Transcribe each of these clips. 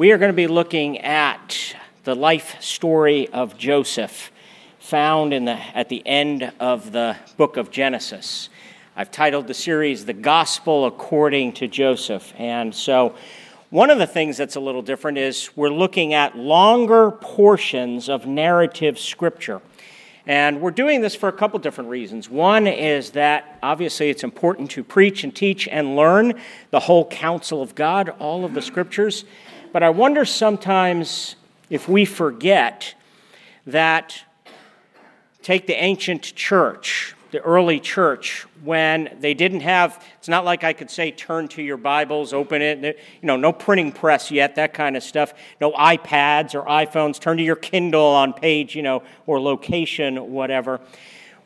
We are going to be looking at the life story of Joseph found in the, at the end of the book of Genesis. I've titled the series The Gospel According to Joseph. And so, one of the things that's a little different is we're looking at longer portions of narrative scripture. And we're doing this for a couple different reasons. One is that obviously it's important to preach and teach and learn the whole counsel of God, all of the scriptures. But I wonder sometimes if we forget that, take the ancient church, the early church, when they didn't have, it's not like I could say, turn to your Bibles, open it, you know, no printing press yet, that kind of stuff, no iPads or iPhones, turn to your Kindle on page, you know, or location, whatever.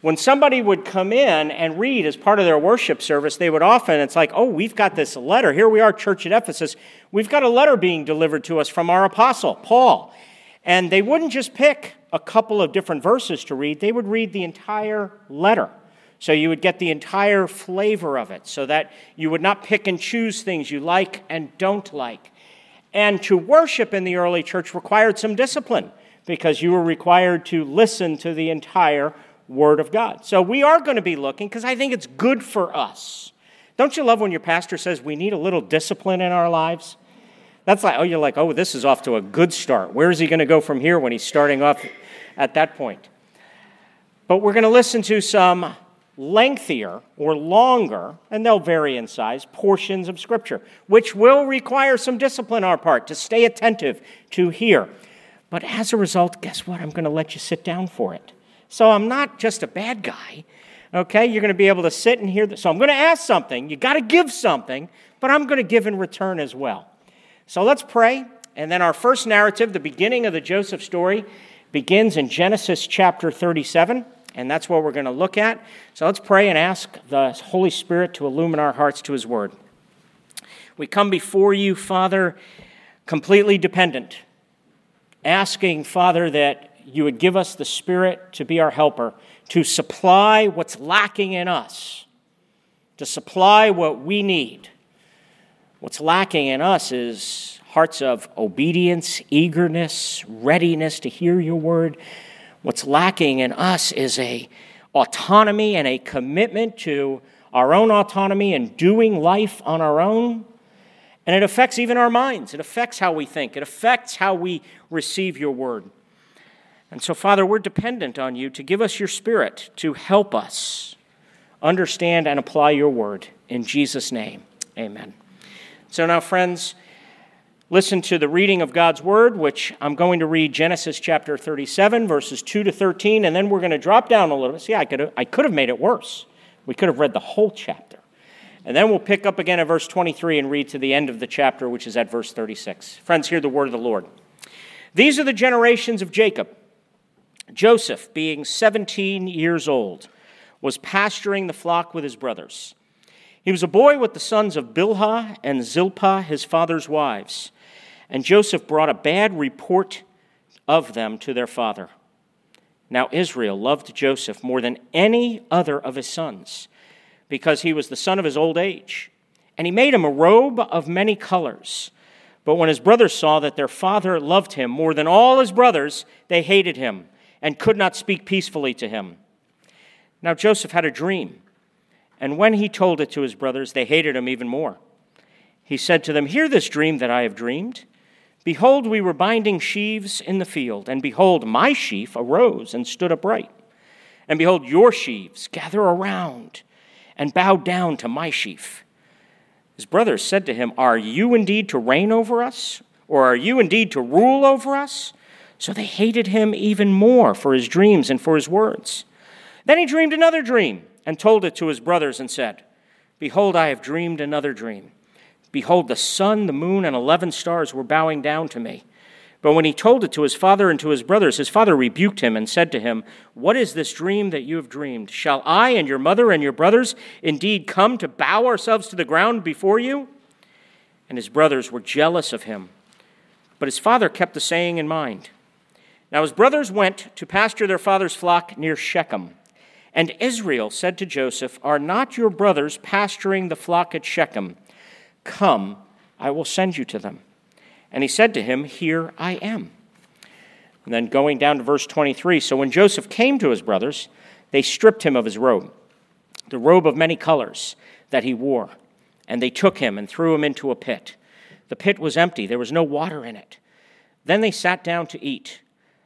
When somebody would come in and read as part of their worship service, they would often, it's like, oh, we've got this letter. Here we are, church at Ephesus. We've got a letter being delivered to us from our apostle, Paul. And they wouldn't just pick a couple of different verses to read, they would read the entire letter. So you would get the entire flavor of it, so that you would not pick and choose things you like and don't like. And to worship in the early church required some discipline because you were required to listen to the entire Word of God. So we are going to be looking because I think it's good for us. Don't you love when your pastor says we need a little discipline in our lives? That's like, oh, you're like, oh, this is off to a good start. Where is he going to go from here when he's starting off at that point? But we're going to listen to some lengthier or longer, and they'll vary in size, portions of Scripture, which will require some discipline on our part to stay attentive to hear. But as a result, guess what? I'm going to let you sit down for it. So I'm not just a bad guy. Okay, you're going to be able to sit and hear. So I'm going to ask something. You got to give something, but I'm going to give in return as well. So let's pray. And then our first narrative, the beginning of the Joseph story, begins in Genesis chapter 37 and that's what we're going to look at. So let's pray and ask the Holy Spirit to illumine our hearts to His Word. We come before you, Father, completely dependent, asking, Father, that you would give us the Spirit to be our helper, to supply what's lacking in us, to supply what we need. What's lacking in us is hearts of obedience, eagerness, readiness to hear your word What's lacking in us is a autonomy and a commitment to our own autonomy and doing life on our own. And it affects even our minds. It affects how we think. It affects how we receive your word. And so, Father, we're dependent on you to give us your spirit to help us understand and apply your word. In Jesus' name, amen. So, now, friends, listen to the reading of God's Word, which I'm going to read Genesis chapter 37, verses 2 to 13, and then we're going to drop down a little bit. See, I could have, I could have made it worse. We could have read the whole chapter. And then we'll pick up again at verse 23 and read to the end of the chapter, which is at verse 36. Friends, hear the word of the Lord. These are the generations of Jacob. Joseph, being 17 years old, was pasturing the flock with his brothers. He was a boy with the sons of Bilhah and Zilpah, his father's wives. And Joseph brought a bad report of them to their father. Now Israel loved Joseph more than any other of his sons, because he was the son of his old age. And he made him a robe of many colors. But when his brothers saw that their father loved him more than all his brothers, they hated him and could not speak peacefully to him. Now Joseph had a dream, and when he told it to his brothers, they hated him even more. He said to them, Hear this dream that I have dreamed. Behold, we were binding sheaves in the field, and behold, my sheaf arose and stood upright. And behold, your sheaves gather around and bow down to my sheaf. His brothers said to him, Are you indeed to reign over us? Or are you indeed to rule over us? So they hated him even more for his dreams and for his words. Then he dreamed another dream and told it to his brothers and said, Behold, I have dreamed another dream. Behold, the sun, the moon, and eleven stars were bowing down to me. But when he told it to his father and to his brothers, his father rebuked him and said to him, What is this dream that you have dreamed? Shall I and your mother and your brothers indeed come to bow ourselves to the ground before you? And his brothers were jealous of him. But his father kept the saying in mind. Now his brothers went to pasture their father's flock near Shechem. And Israel said to Joseph, Are not your brothers pasturing the flock at Shechem? Come, I will send you to them. And he said to him, Here I am. And then going down to verse 23 So when Joseph came to his brothers, they stripped him of his robe, the robe of many colors that he wore, and they took him and threw him into a pit. The pit was empty, there was no water in it. Then they sat down to eat,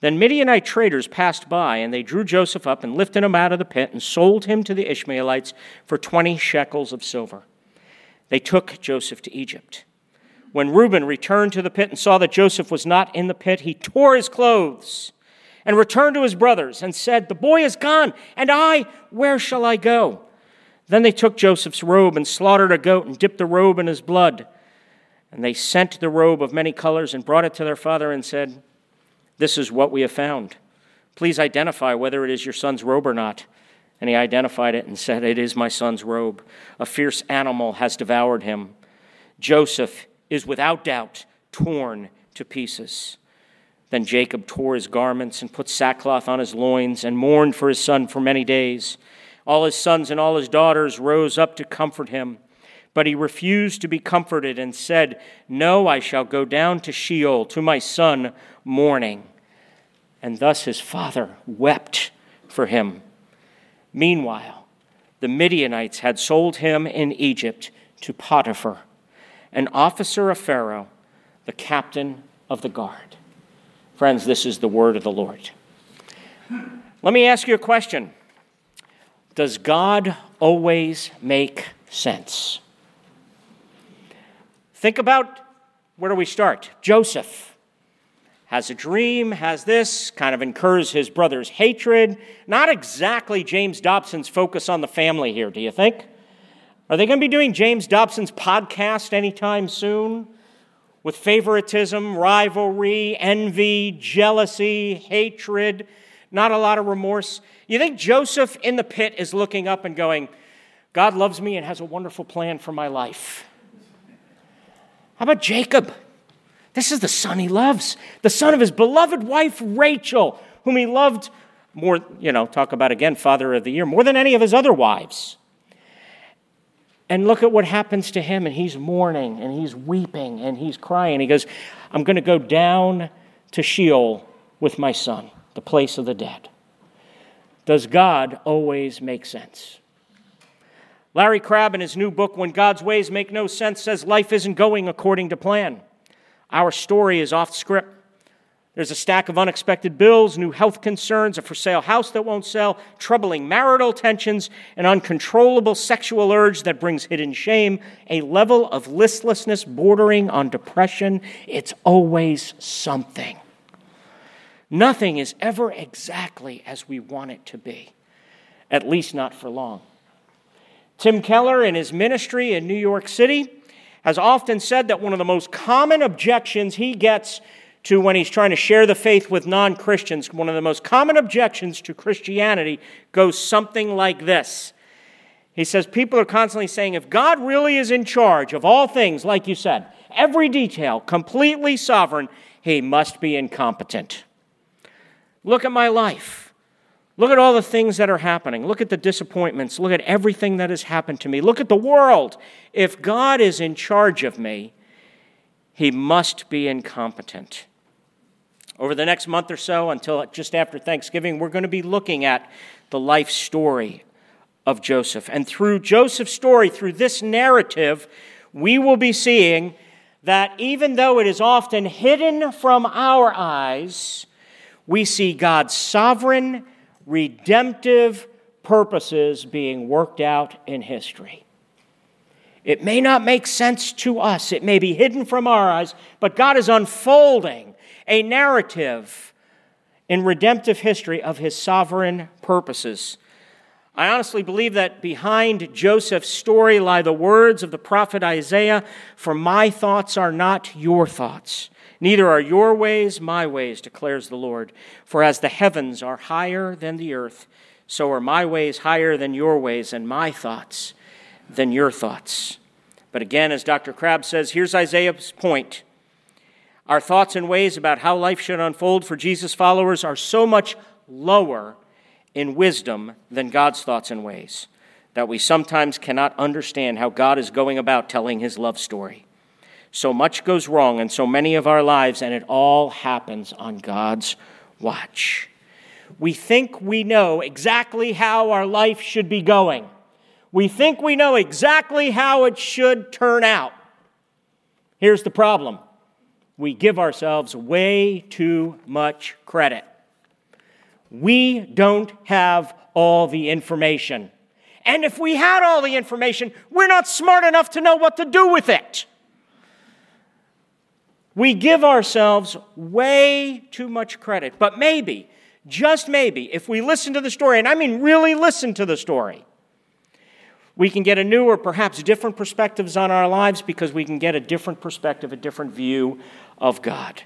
Then Midianite traders passed by, and they drew Joseph up and lifted him out of the pit and sold him to the Ishmaelites for 20 shekels of silver. They took Joseph to Egypt. When Reuben returned to the pit and saw that Joseph was not in the pit, he tore his clothes and returned to his brothers and said, The boy is gone, and I, where shall I go? Then they took Joseph's robe and slaughtered a goat and dipped the robe in his blood. And they sent the robe of many colors and brought it to their father and said, This is what we have found. Please identify whether it is your son's robe or not. And he identified it and said, It is my son's robe. A fierce animal has devoured him. Joseph is without doubt torn to pieces. Then Jacob tore his garments and put sackcloth on his loins and mourned for his son for many days. All his sons and all his daughters rose up to comfort him. But he refused to be comforted and said, No, I shall go down to Sheol to my son mourning. And thus his father wept for him. Meanwhile, the Midianites had sold him in Egypt to Potiphar an officer of Pharaoh, the captain of the guard. Friends, this is the word of the Lord. Let me ask you a question Does God always make sense? Think about where do we start? Joseph has a dream, has this, kind of incurs his brother's hatred. Not exactly James Dobson's focus on the family here, do you think? Are they going to be doing James Dobson's podcast anytime soon? With favoritism, rivalry, envy, jealousy, hatred, not a lot of remorse. You think Joseph in the pit is looking up and going, God loves me and has a wonderful plan for my life? How about Jacob? This is the son he loves, the son of his beloved wife, Rachel, whom he loved more, you know, talk about again, father of the year, more than any of his other wives. And look at what happens to him, and he's mourning, and he's weeping, and he's crying. He goes, I'm going to go down to Sheol with my son, the place of the dead. Does God always make sense? Larry Crabb, in his new book, When God's Ways Make No Sense, says life isn't going according to plan. Our story is off script. There's a stack of unexpected bills, new health concerns, a for sale house that won't sell, troubling marital tensions, an uncontrollable sexual urge that brings hidden shame, a level of listlessness bordering on depression. It's always something. Nothing is ever exactly as we want it to be, at least not for long. Tim Keller, in his ministry in New York City, has often said that one of the most common objections he gets to when he's trying to share the faith with non Christians, one of the most common objections to Christianity goes something like this. He says, People are constantly saying, if God really is in charge of all things, like you said, every detail, completely sovereign, he must be incompetent. Look at my life. Look at all the things that are happening. Look at the disappointments. Look at everything that has happened to me. Look at the world. If God is in charge of me, he must be incompetent. Over the next month or so, until just after Thanksgiving, we're going to be looking at the life story of Joseph. And through Joseph's story, through this narrative, we will be seeing that even though it is often hidden from our eyes, we see God's sovereign, redemptive purposes being worked out in history. It may not make sense to us, it may be hidden from our eyes, but God is unfolding a narrative in redemptive history of his sovereign purposes. I honestly believe that behind Joseph's story lie the words of the prophet Isaiah For my thoughts are not your thoughts, Neither are your ways my ways, declares the Lord. For as the heavens are higher than the earth, so are my ways higher than your ways, and my thoughts than your thoughts. But again, as Dr. Crabb says, here's Isaiah's point. Our thoughts and ways about how life should unfold for Jesus' followers are so much lower in wisdom than God's thoughts and ways that we sometimes cannot understand how God is going about telling his love story. So much goes wrong in so many of our lives, and it all happens on God's watch. We think we know exactly how our life should be going. We think we know exactly how it should turn out. Here's the problem we give ourselves way too much credit. We don't have all the information. And if we had all the information, we're not smart enough to know what to do with it. We give ourselves way too much credit. But maybe, just maybe, if we listen to the story, and I mean really listen to the story, we can get a new or perhaps different perspectives on our lives because we can get a different perspective, a different view of God.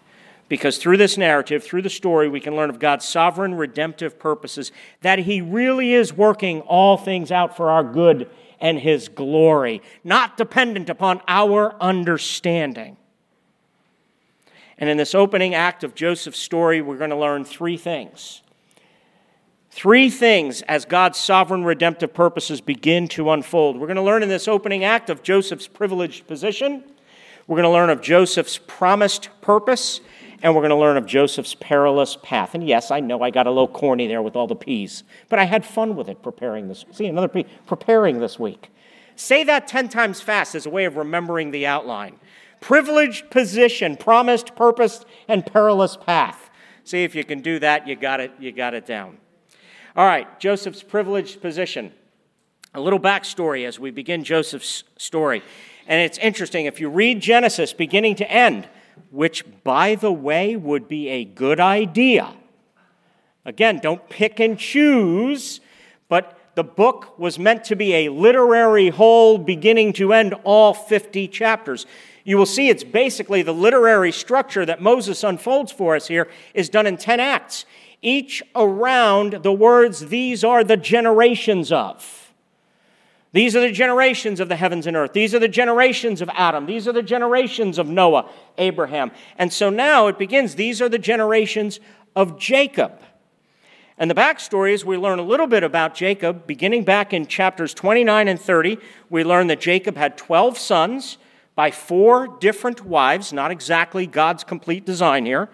Because through this narrative, through the story, we can learn of God's sovereign redemptive purposes, that He really is working all things out for our good and His glory, not dependent upon our understanding. And in this opening act of Joseph's story, we're going to learn three things. Three things as God's sovereign redemptive purposes begin to unfold. We're going to learn in this opening act of Joseph's privileged position. We're going to learn of Joseph's promised purpose. And we're going to learn of Joseph's perilous path. And yes, I know I got a little corny there with all the P's, but I had fun with it preparing this. See, another P, preparing this week. Say that 10 times fast as a way of remembering the outline privileged position, promised purpose, and perilous path. See if you can do that, you got it, you got it down. All right, Joseph's privileged position. A little backstory as we begin Joseph's story. And it's interesting, if you read Genesis beginning to end, which, by the way, would be a good idea. Again, don't pick and choose, but the book was meant to be a literary whole beginning to end, all 50 chapters you will see it's basically the literary structure that Moses unfolds for us here is done in 10 acts, each around the words, These are the generations of. These are the generations of the heavens and earth. These are the generations of Adam. These are the generations of Noah, Abraham. And so now it begins. These are the generations of Jacob. And the backstory is we learn a little bit about Jacob. Beginning back in chapters 29 and 30, we learn that Jacob had 12 sons by four different wives, not exactly God's complete design here.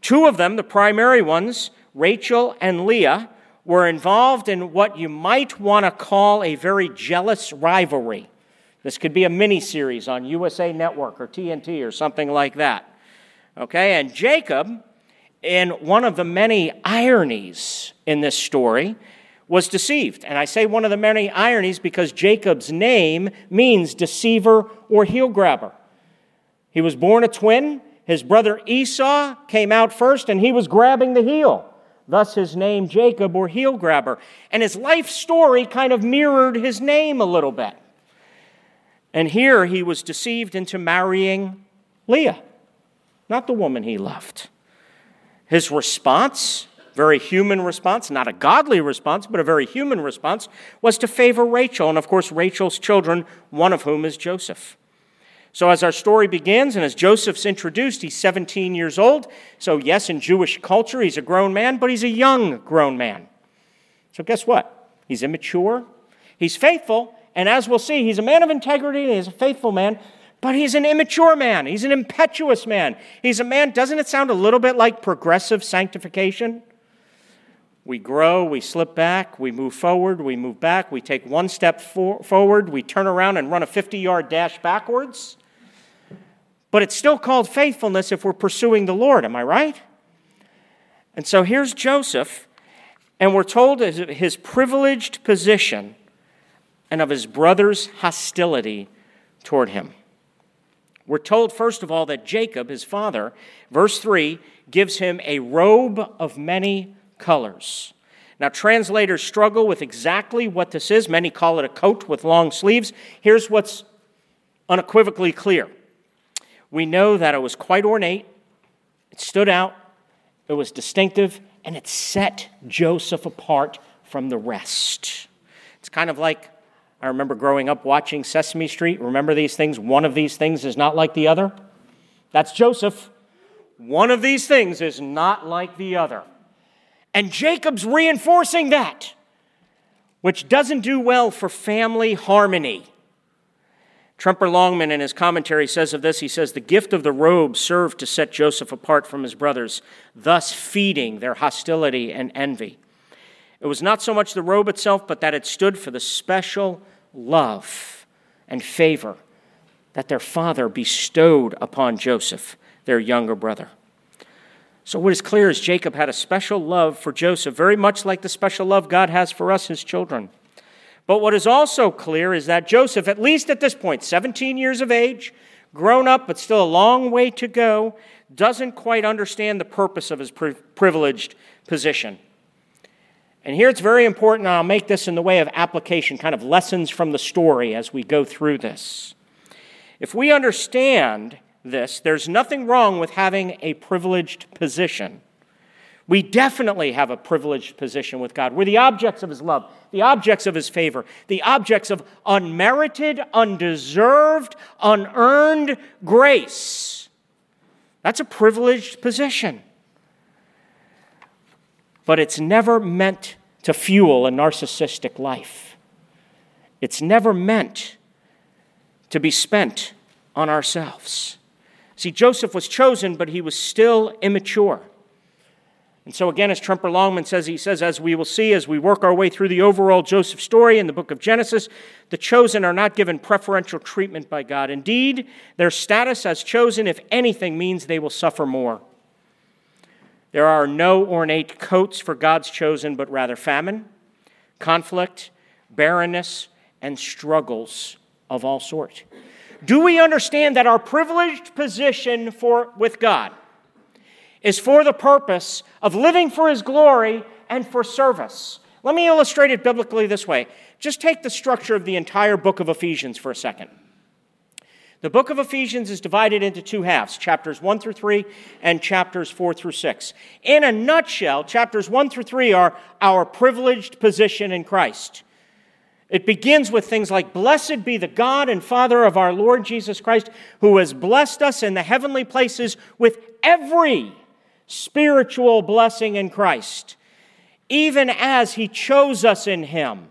Two of them, the primary ones, Rachel and Leah, were involved in what you might want to call a very jealous rivalry. This could be a mini series on USA Network or TNT or something like that. Okay, and Jacob, in one of the many ironies in this story, was deceived. And I say one of the many ironies because Jacob's name means deceiver or heel grabber. He was born a twin. His brother Esau came out first and he was grabbing the heel. Thus, his name, Jacob or heel grabber. And his life story kind of mirrored his name a little bit. And here he was deceived into marrying Leah, not the woman he loved. His response very human response, not a godly response, but a very human response, was to favor Rachel, and of course, Rachel's children, one of whom is Joseph. So, as our story begins, and as Joseph's introduced, he's 17 years old. So, yes, in Jewish culture, he's a grown man, but he's a young grown man. So, guess what? He's immature, he's faithful, and as we'll see, he's a man of integrity and he's a faithful man, but he's an immature man. He's an impetuous man. He's a man, doesn't it sound a little bit like progressive sanctification? We grow, we slip back, we move forward, we move back, we take one step for- forward, we turn around and run a 50 yard dash backwards. But it's still called faithfulness if we're pursuing the Lord, am I right? And so here's Joseph, and we're told of his privileged position and of his brother's hostility toward him. We're told, first of all, that Jacob, his father, verse 3, gives him a robe of many colors. Now, translators struggle with exactly what this is. Many call it a coat with long sleeves. Here's what's unequivocally clear we know that it was quite ornate, It stood out, it was distinctive, and it set Joseph apart from the rest. It's kind of like I remember growing up watching Sesame Street. Remember these things? One of these things is not like the other. That's Joseph. One of these things is not like the other. And Jacob's reinforcing that, which doesn't do well for family harmony. Tremper Longman, in his commentary, says of this he says, The gift of the robe served to set Joseph apart from his brothers, thus feeding their hostility and envy. It was not so much the robe itself, but that it stood for the special love and favor that their father bestowed upon Joseph, their younger brother. So, what is clear is Jacob had a special love for Joseph, very much like the special love God has for us, his children. But what is also clear is that Joseph, at least at this point, 17 years of age, grown up but still a long way to go, doesn't quite understand the purpose of his privileged position. And here it's very important, and I'll make this in the way of application, kind of lessons from the story as we go through this. If we understand this, there's nothing wrong with having a privileged position. We definitely have a privileged position with God. We're the objects of His love, the objects of His favor, the objects of unmerited, undeserved, unearned grace. That's a privileged position. But it's never meant to fuel a narcissistic life. It's never meant to be spent on ourselves. See, Joseph was chosen, but he was still immature. And so, again, as Tremper Longman says, he says, as we will see as we work our way through the overall Joseph story in the book of Genesis, the chosen are not given preferential treatment by God. Indeed, their status as chosen, if anything, means they will suffer more. There are no ornate coats for God's chosen, but rather famine, conflict, barrenness, and struggles of all sorts. Do we understand that our privileged position for, with God is for the purpose of living for His glory and for service? Let me illustrate it biblically this way. Just take the structure of the entire book of Ephesians for a second. The book of Ephesians is divided into two halves, chapters 1 through 3 and chapters 4 through 6. In a nutshell, chapters 1 through 3 are our privileged position in Christ. It begins with things like, Blessed be the God and Father of our Lord Jesus Christ, who has blessed us in the heavenly places with every spiritual blessing in Christ, even as he chose us in him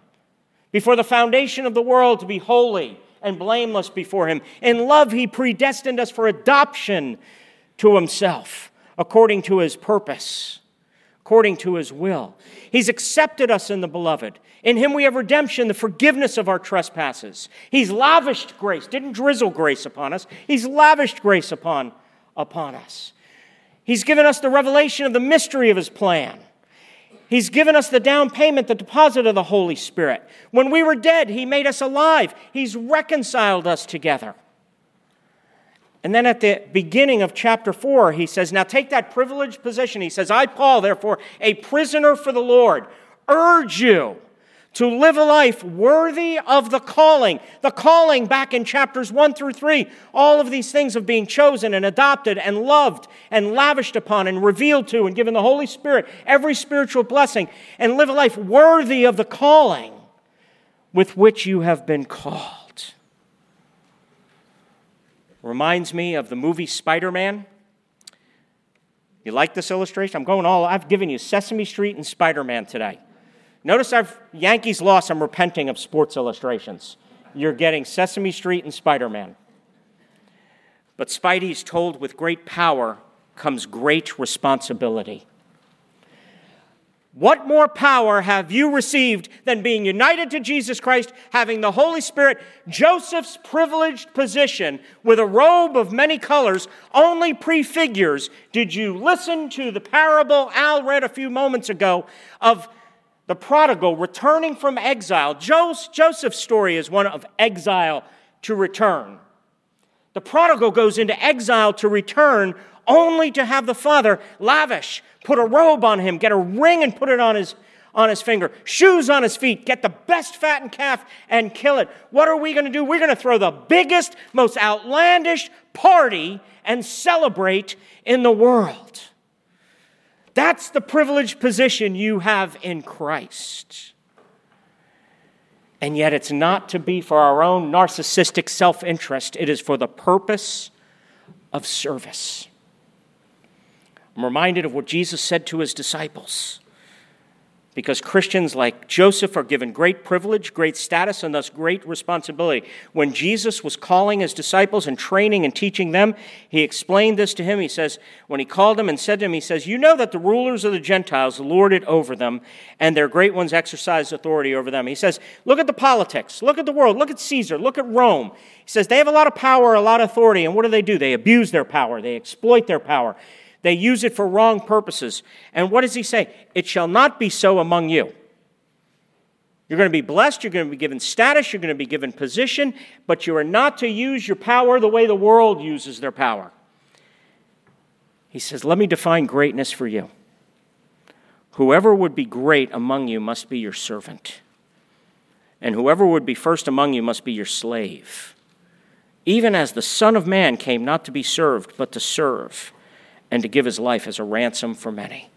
before the foundation of the world to be holy and blameless before Him. In love, He predestined us for adoption to Himself according to His purpose, according to His will. He's accepted us in the beloved. In Him we have redemption, the forgiveness of our trespasses. He's lavished grace, didn't drizzle grace upon us, He's lavished grace upon, upon us. He's given us the revelation of the mystery of His plan. He's given us the down payment, the deposit of the Holy Spirit. When we were dead, He made us alive. He's reconciled us together. And then at the beginning of chapter 4, he says, Now take that privileged position. He says, I, Paul, therefore, a prisoner for the Lord, urge you to live a life worthy of the calling. The calling back in chapters 1 through 3, all of these things of being chosen and adopted and loved and lavished upon and revealed to and given the Holy Spirit, every spiritual blessing, and live a life worthy of the calling with which you have been called. Reminds me of the movie Spider Man. You like this illustration? I'm going all, I've given you Sesame Street and Spider Man today. Notice I've Yankees lost. I'm repenting of sports illustrations. You're getting Sesame Street and Spider Man. But Spidey's told with great power comes great responsibility. What more power have you received than being united to Jesus Christ, having the Holy Spirit, Joseph's privileged position with a robe of many colors, only prefigures? Did you listen to the parable Al read a few moments ago of the prodigal returning from exile. Joseph's story is one of exile to return. The prodigal goes into exile to return only to have the father lavish, put a robe on him, get a ring and put it on his, on his finger, shoes on his feet, get the best fattened calf and kill it. What are we going to do? We're going to throw the biggest, most outlandish party and celebrate in the world. That's the privileged position you have in Christ. And yet, it's not to be for our own narcissistic self interest, it is for the purpose of service. I'm reminded of what Jesus said to his disciples because Christians like Joseph are given great privilege, great status, and thus great responsibility. When Jesus was calling his disciples and training and teaching them, he explained this to him. He says, when he called them and said to him, he says, You know that the rulers of the Gentiles lord it over them, and their great ones exercise authority over them. He says, Look at the politics, look at the world, look at Caesar, look at Rome. He says, They have a lot of power, a lot of authority, and what do they do? They abuse their power, they exploit their power. They use it for wrong purposes. And what does he say? It shall not be so among you. You're going to be blessed, you're going to be given status, you're going to be given position, but you are not to use your power the way the world uses their power. He says, Let me define greatness for you. Whoever would be great among you must be your servant, and whoever would be first among you must be your slave. Even as the Son of Man came not to be served, but to serve and to give his life as a ransom for many.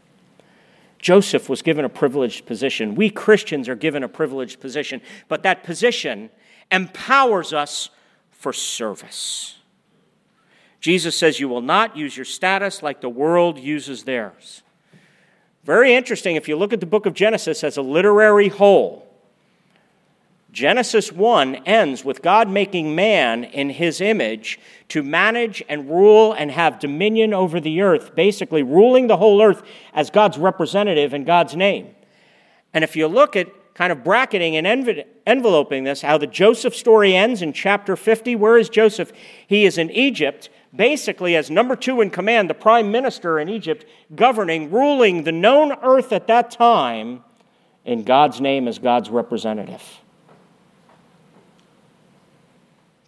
Joseph was given a privileged position. We Christians are given a privileged position, but that position empowers us for service. Jesus says, You will not use your status like the world uses theirs. Very interesting if you look at the book of Genesis as a literary whole. Genesis 1 ends with God making man in his image to manage and rule and have dominion over the earth, basically ruling the whole earth as God's representative in God's name. And if you look at kind of bracketing and enveloping this, how the Joseph story ends in chapter 50, where is Joseph? He is in Egypt, basically as number two in command, the prime minister in Egypt, governing, ruling the known earth at that time in God's name as God's representative.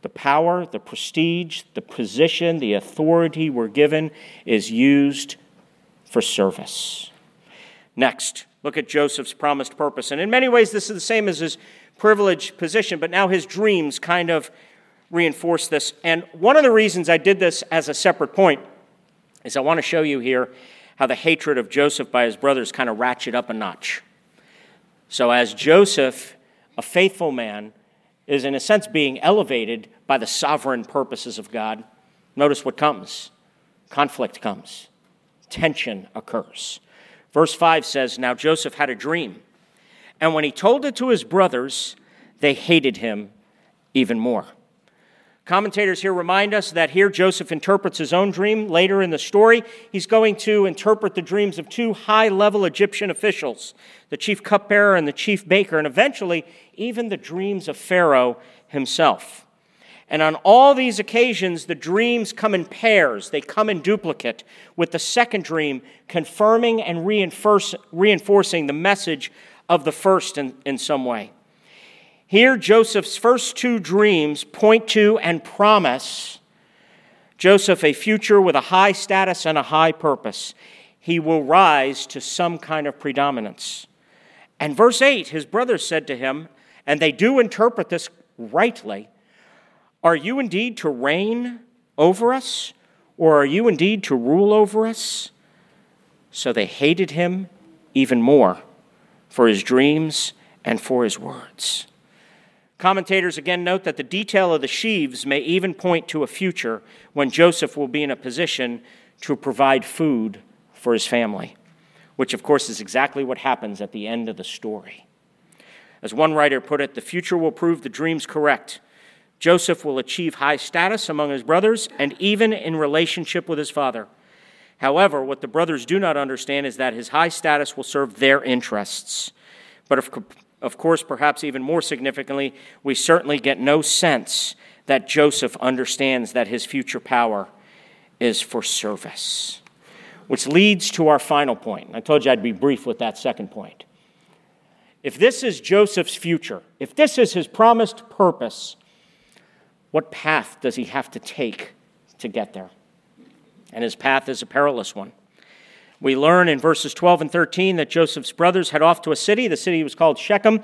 The power, the prestige, the position, the authority we're given is used for service. Next, look at Joseph's promised purpose. And in many ways, this is the same as his privileged position, but now his dreams kind of reinforce this. And one of the reasons I did this as a separate point is I want to show you here how the hatred of Joseph by his brothers kind of ratchet up a notch. So, as Joseph, a faithful man, is, in a sense, being elevated by the sovereign purposes of God, notice what comes conflict comes, tension occurs. Verse 5 says Now Joseph had a dream, and when he told it to his brothers, they hated him even more. Commentators here remind us that here Joseph interprets his own dream. Later in the story, he's going to interpret the dreams of two high level Egyptian officials, the chief cupbearer and the chief baker, and eventually even the dreams of Pharaoh himself. And on all these occasions, the dreams come in pairs, they come in duplicate, with the second dream confirming and reinforcing the message of the first in, in some way. Here, Joseph's first two dreams point to and promise Joseph a future with a high status and a high purpose. He will rise to some kind of predominance. And verse 8, his brothers said to him, and they do interpret this rightly Are you indeed to reign over us, or are you indeed to rule over us? So they hated him even more for his dreams and for his words. Commentators again note that the detail of the sheaves may even point to a future when Joseph will be in a position to provide food for his family, which, of course, is exactly what happens at the end of the story. As one writer put it, the future will prove the dreams correct. Joseph will achieve high status among his brothers and even in relationship with his father. However, what the brothers do not understand is that his high status will serve their interests. But if of course, perhaps even more significantly, we certainly get no sense that Joseph understands that his future power is for service. Which leads to our final point. I told you I'd be brief with that second point. If this is Joseph's future, if this is his promised purpose, what path does he have to take to get there? And his path is a perilous one. We learn in verses 12 and 13 that Joseph's brothers head off to a city. The city was called Shechem.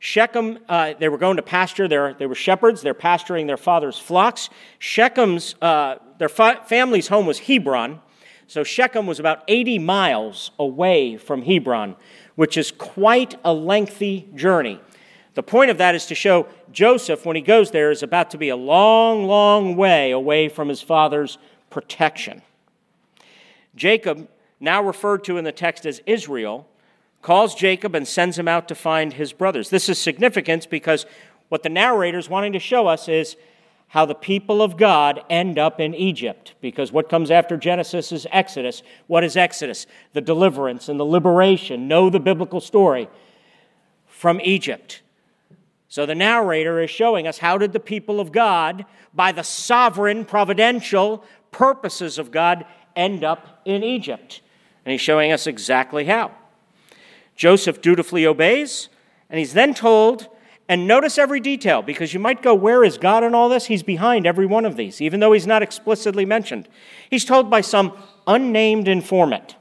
Shechem, uh, they were going to pasture. Their, they were shepherds. They're pasturing their father's flocks. Shechem's, uh, their fa- family's home was Hebron. So Shechem was about 80 miles away from Hebron, which is quite a lengthy journey. The point of that is to show Joseph, when he goes there, is about to be a long, long way away from his father's protection. Jacob, now referred to in the text as Israel, calls Jacob and sends him out to find his brothers. This is significant because what the narrator is wanting to show us is how the people of God end up in Egypt. Because what comes after Genesis is Exodus. What is Exodus? The deliverance and the liberation. Know the biblical story from Egypt. So the narrator is showing us how did the people of God, by the sovereign, providential purposes of God, end up in Egypt. And he's showing us exactly how. Joseph dutifully obeys, and he's then told, and notice every detail, because you might go, Where is God in all this? He's behind every one of these, even though he's not explicitly mentioned. He's told by some unnamed informant,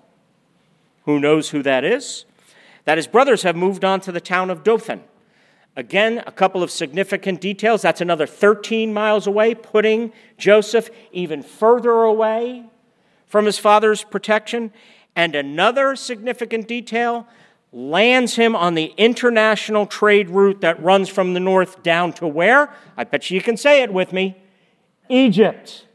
who knows who that is, that his brothers have moved on to the town of Dothan Again, a couple of significant details. That's another 13 miles away, putting Joseph even further away from his father's protection. And another significant detail lands him on the international trade route that runs from the north down to where? I bet you can say it with me Egypt.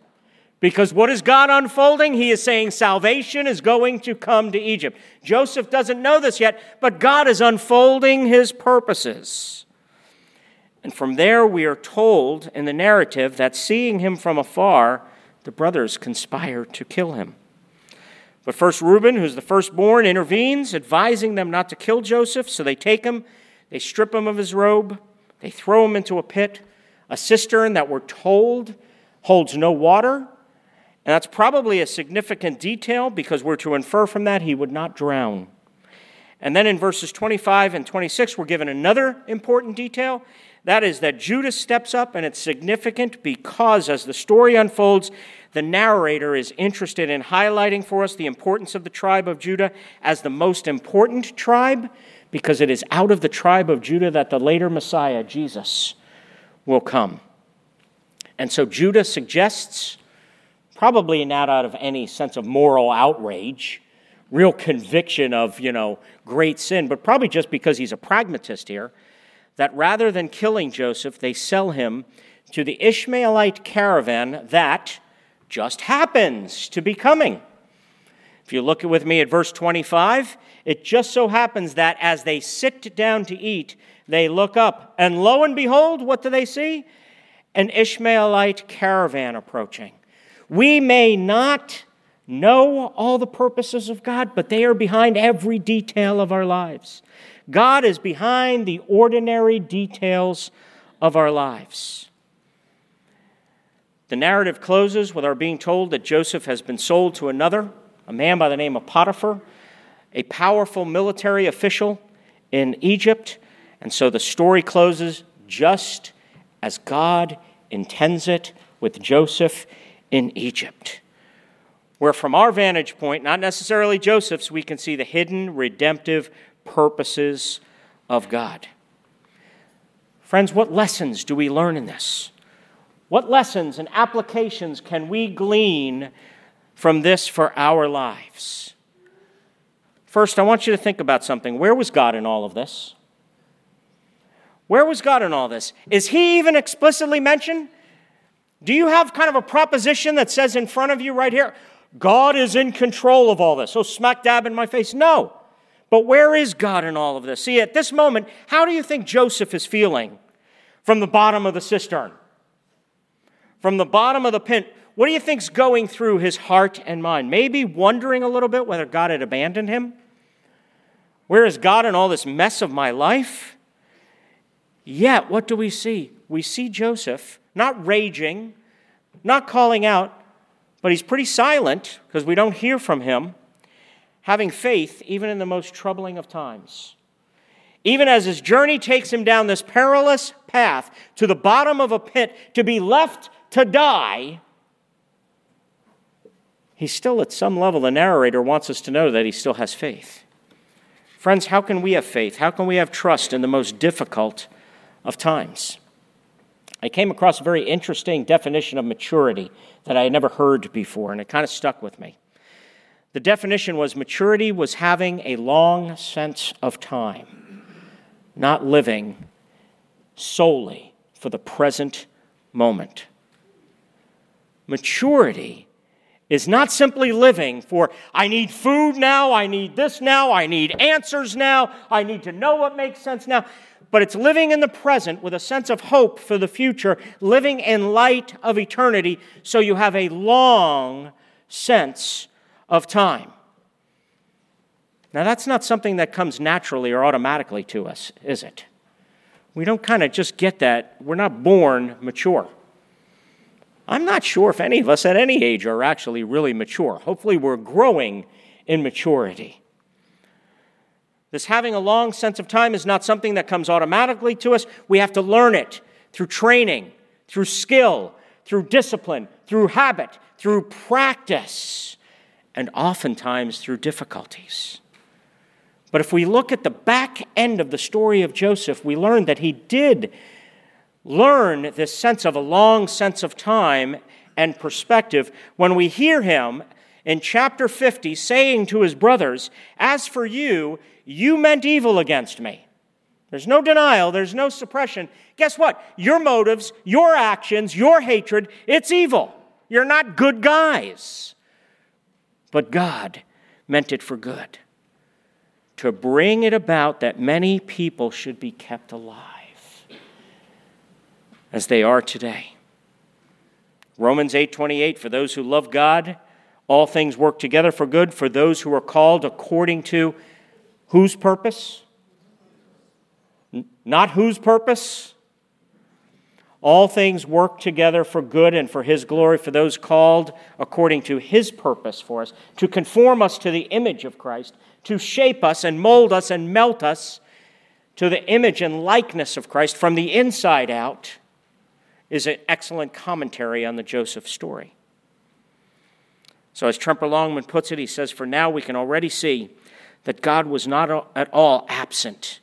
Because what is God unfolding? He is saying salvation is going to come to Egypt. Joseph doesn't know this yet, but God is unfolding his purposes. And from there, we are told in the narrative that seeing him from afar, the brothers conspire to kill him. But first, Reuben, who's the firstborn, intervenes, advising them not to kill Joseph. So they take him, they strip him of his robe, they throw him into a pit, a cistern that we're told holds no water. And that's probably a significant detail because we're to infer from that he would not drown. And then in verses 25 and 26, we're given another important detail. That is, that Judah steps up, and it's significant because as the story unfolds, the narrator is interested in highlighting for us the importance of the tribe of Judah as the most important tribe, because it is out of the tribe of Judah that the later Messiah, Jesus, will come. And so Judah suggests, probably not out of any sense of moral outrage, real conviction of, you know, great sin, but probably just because he's a pragmatist here that rather than killing Joseph, they sell him to the Ishmaelite caravan that just happens to be coming. If you look with me at verse 25, it just so happens that as they sit down to eat, they look up, and lo and behold, what do they see? An Ishmaelite caravan approaching. We may not know all the purposes of God, but they are behind every detail of our lives. God is behind the ordinary details of our lives. The narrative closes with our being told that Joseph has been sold to another, a man by the name of Potiphar, a powerful military official in Egypt. And so the story closes just as God intends it with Joseph in Egypt. Where, from our vantage point, not necessarily Joseph's, we can see the hidden redemptive purposes of God. Friends, what lessons do we learn in this? What lessons and applications can we glean from this for our lives? First, I want you to think about something. Where was God in all of this? Where was God in all this? Is He even explicitly mentioned? Do you have kind of a proposition that says in front of you right here, God is in control of all this? So smack dab in my face? No. But where is God in all of this? See, at this moment, how do you think Joseph is feeling from the bottom of the cistern? From the bottom of the pit, what do you think's going through his heart and mind? Maybe wondering a little bit whether God had abandoned him? Where is God in all this mess of my life? Yet, what do we see? We see Joseph not raging, not calling out, but he's pretty silent because we don't hear from him having faith even in the most troubling of times. Even as his journey takes him down this perilous path to the bottom of a pit to be left to die, he's still, at some level, the narrator wants us to know that he still has faith. Friends, how can we have faith? How can we have trust in the most difficult of times? I came across a very interesting definition of maturity that I had never heard before, and it kind of stuck with me. The definition was maturity was having a long sense of time, not living solely for the present moment. Maturity is not simply living for, I need food now, I need this now, I need answers now, I need to know what makes sense now. But it's living in the present with a sense of hope for the future, living in light of eternity, so you have a long sense of time. Now, that's not something that comes naturally or automatically to us, is it? We don't kind of just get that. We're not born mature. I'm not sure if any of us at any age are actually really mature. Hopefully, we're growing in maturity. This having a long sense of time is not something that comes automatically to us. We have to learn it through training, through skill, through discipline, through habit, through practice, and oftentimes through difficulties. But if we look at the back end of the story of Joseph, we learn that he did learn this sense of a long sense of time and perspective when we hear him in chapter 50 saying to his brothers, As for you, you meant evil against me. There's no denial, there's no suppression. Guess what? Your motives, your actions, your hatred, it's evil. You're not good guys. But God meant it for good to bring it about that many people should be kept alive as they are today. Romans 8:28 for those who love God all things work together for good for those who are called according to whose purpose? Not whose purpose? All things work together for good and for His glory for those called according to His purpose for us, to conform us to the image of Christ, to shape us and mold us and melt us to the image and likeness of Christ from the inside out is an excellent commentary on the Joseph story. So, as Tremper Longman puts it, he says, For now we can already see that God was not at all absent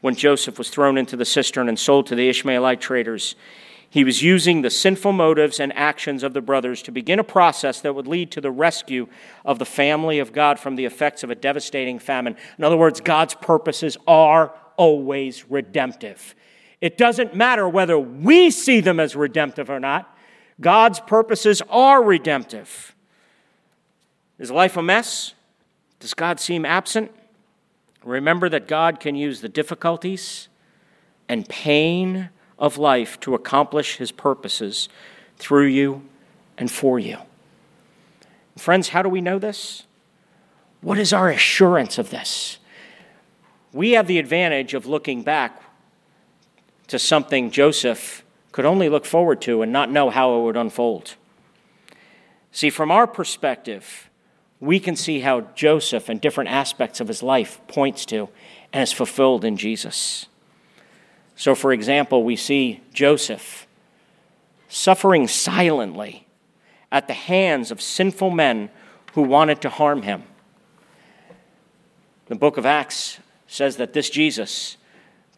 when Joseph was thrown into the cistern and sold to the Ishmaelite traders. He was using the sinful motives and actions of the brothers to begin a process that would lead to the rescue of the family of God from the effects of a devastating famine. In other words, God's purposes are always redemptive. It doesn't matter whether we see them as redemptive or not, God's purposes are redemptive. Is life a mess? Does God seem absent? Remember that God can use the difficulties and pain of life to accomplish his purposes through you and for you. Friends, how do we know this? What is our assurance of this? We have the advantage of looking back to something Joseph could only look forward to and not know how it would unfold. See, from our perspective, we can see how Joseph and different aspects of his life points to and is fulfilled in Jesus. So, for example, we see Joseph suffering silently at the hands of sinful men who wanted to harm him. The book of Acts says that this Jesus,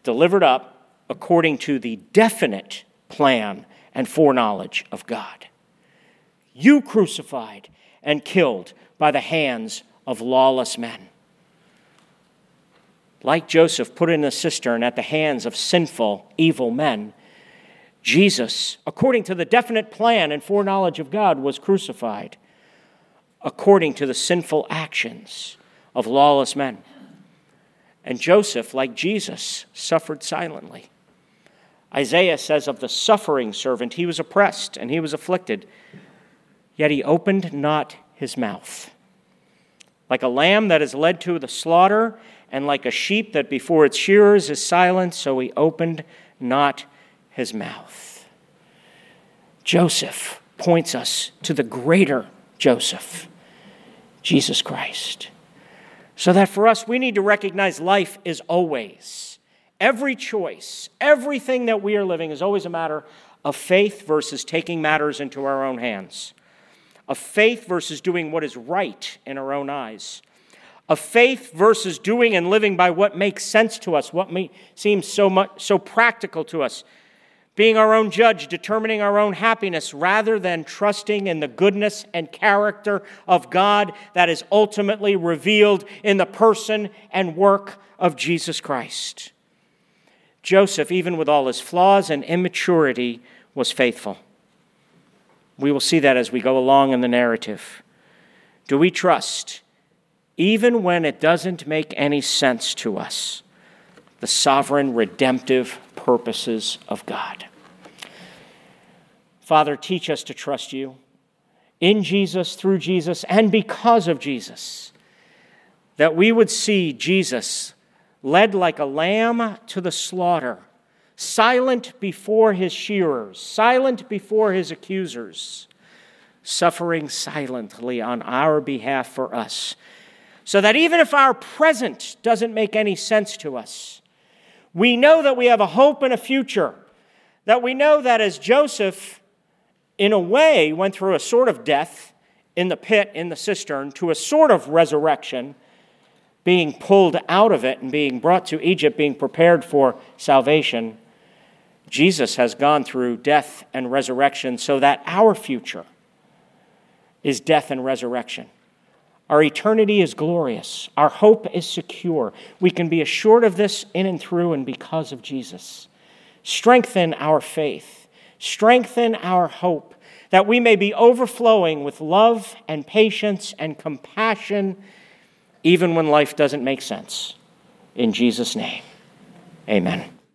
delivered up according to the definite plan and foreknowledge of God. You crucified and killed by the hands of lawless men. Like Joseph put in a cistern at the hands of sinful, evil men, Jesus, according to the definite plan and foreknowledge of God, was crucified according to the sinful actions of lawless men. And Joseph, like Jesus, suffered silently. Isaiah says of the suffering servant, he was oppressed and he was afflicted, yet he opened not his mouth. Like a lamb that is led to the slaughter, and like a sheep that before its shearers is silent, so he opened not his mouth. Joseph points us to the greater Joseph, Jesus Christ. So that for us, we need to recognize life is always Every choice, everything that we are living is always a matter of faith versus taking matters into our own hands. of faith versus doing what is right in our own eyes, of faith versus doing and living by what makes sense to us, what may, seems so much so practical to us, being our own judge, determining our own happiness, rather than trusting in the goodness and character of God that is ultimately revealed in the person and work of Jesus Christ. Joseph, even with all his flaws and immaturity, was faithful. We will see that as we go along in the narrative. Do we trust, even when it doesn't make any sense to us, the sovereign redemptive purposes of God? Father, teach us to trust you in Jesus, through Jesus, and because of Jesus, that we would see Jesus led like a lamb to the slaughter, silent before his shearers, silent before his accusers, suffering silently on our behalf for us. So that even if our present doesn't make any sense to us, we know that we have a hope and a future. That we know that as Joseph, in a way, went through a sort of death in the pit, in the cistern, to a sort of resurrection being pulled out of it and being brought to Egypt, being prepared for salvation, Jesus has gone through death and resurrection so that our future is death and resurrection. Our eternity is glorious. Our hope is secure. We can be assured of this in and through and because of Jesus. Strengthen our faith, strengthen our hope, that we may be overflowing with love and patience and compassion even when life doesn't make sense. In Jesus' name, amen.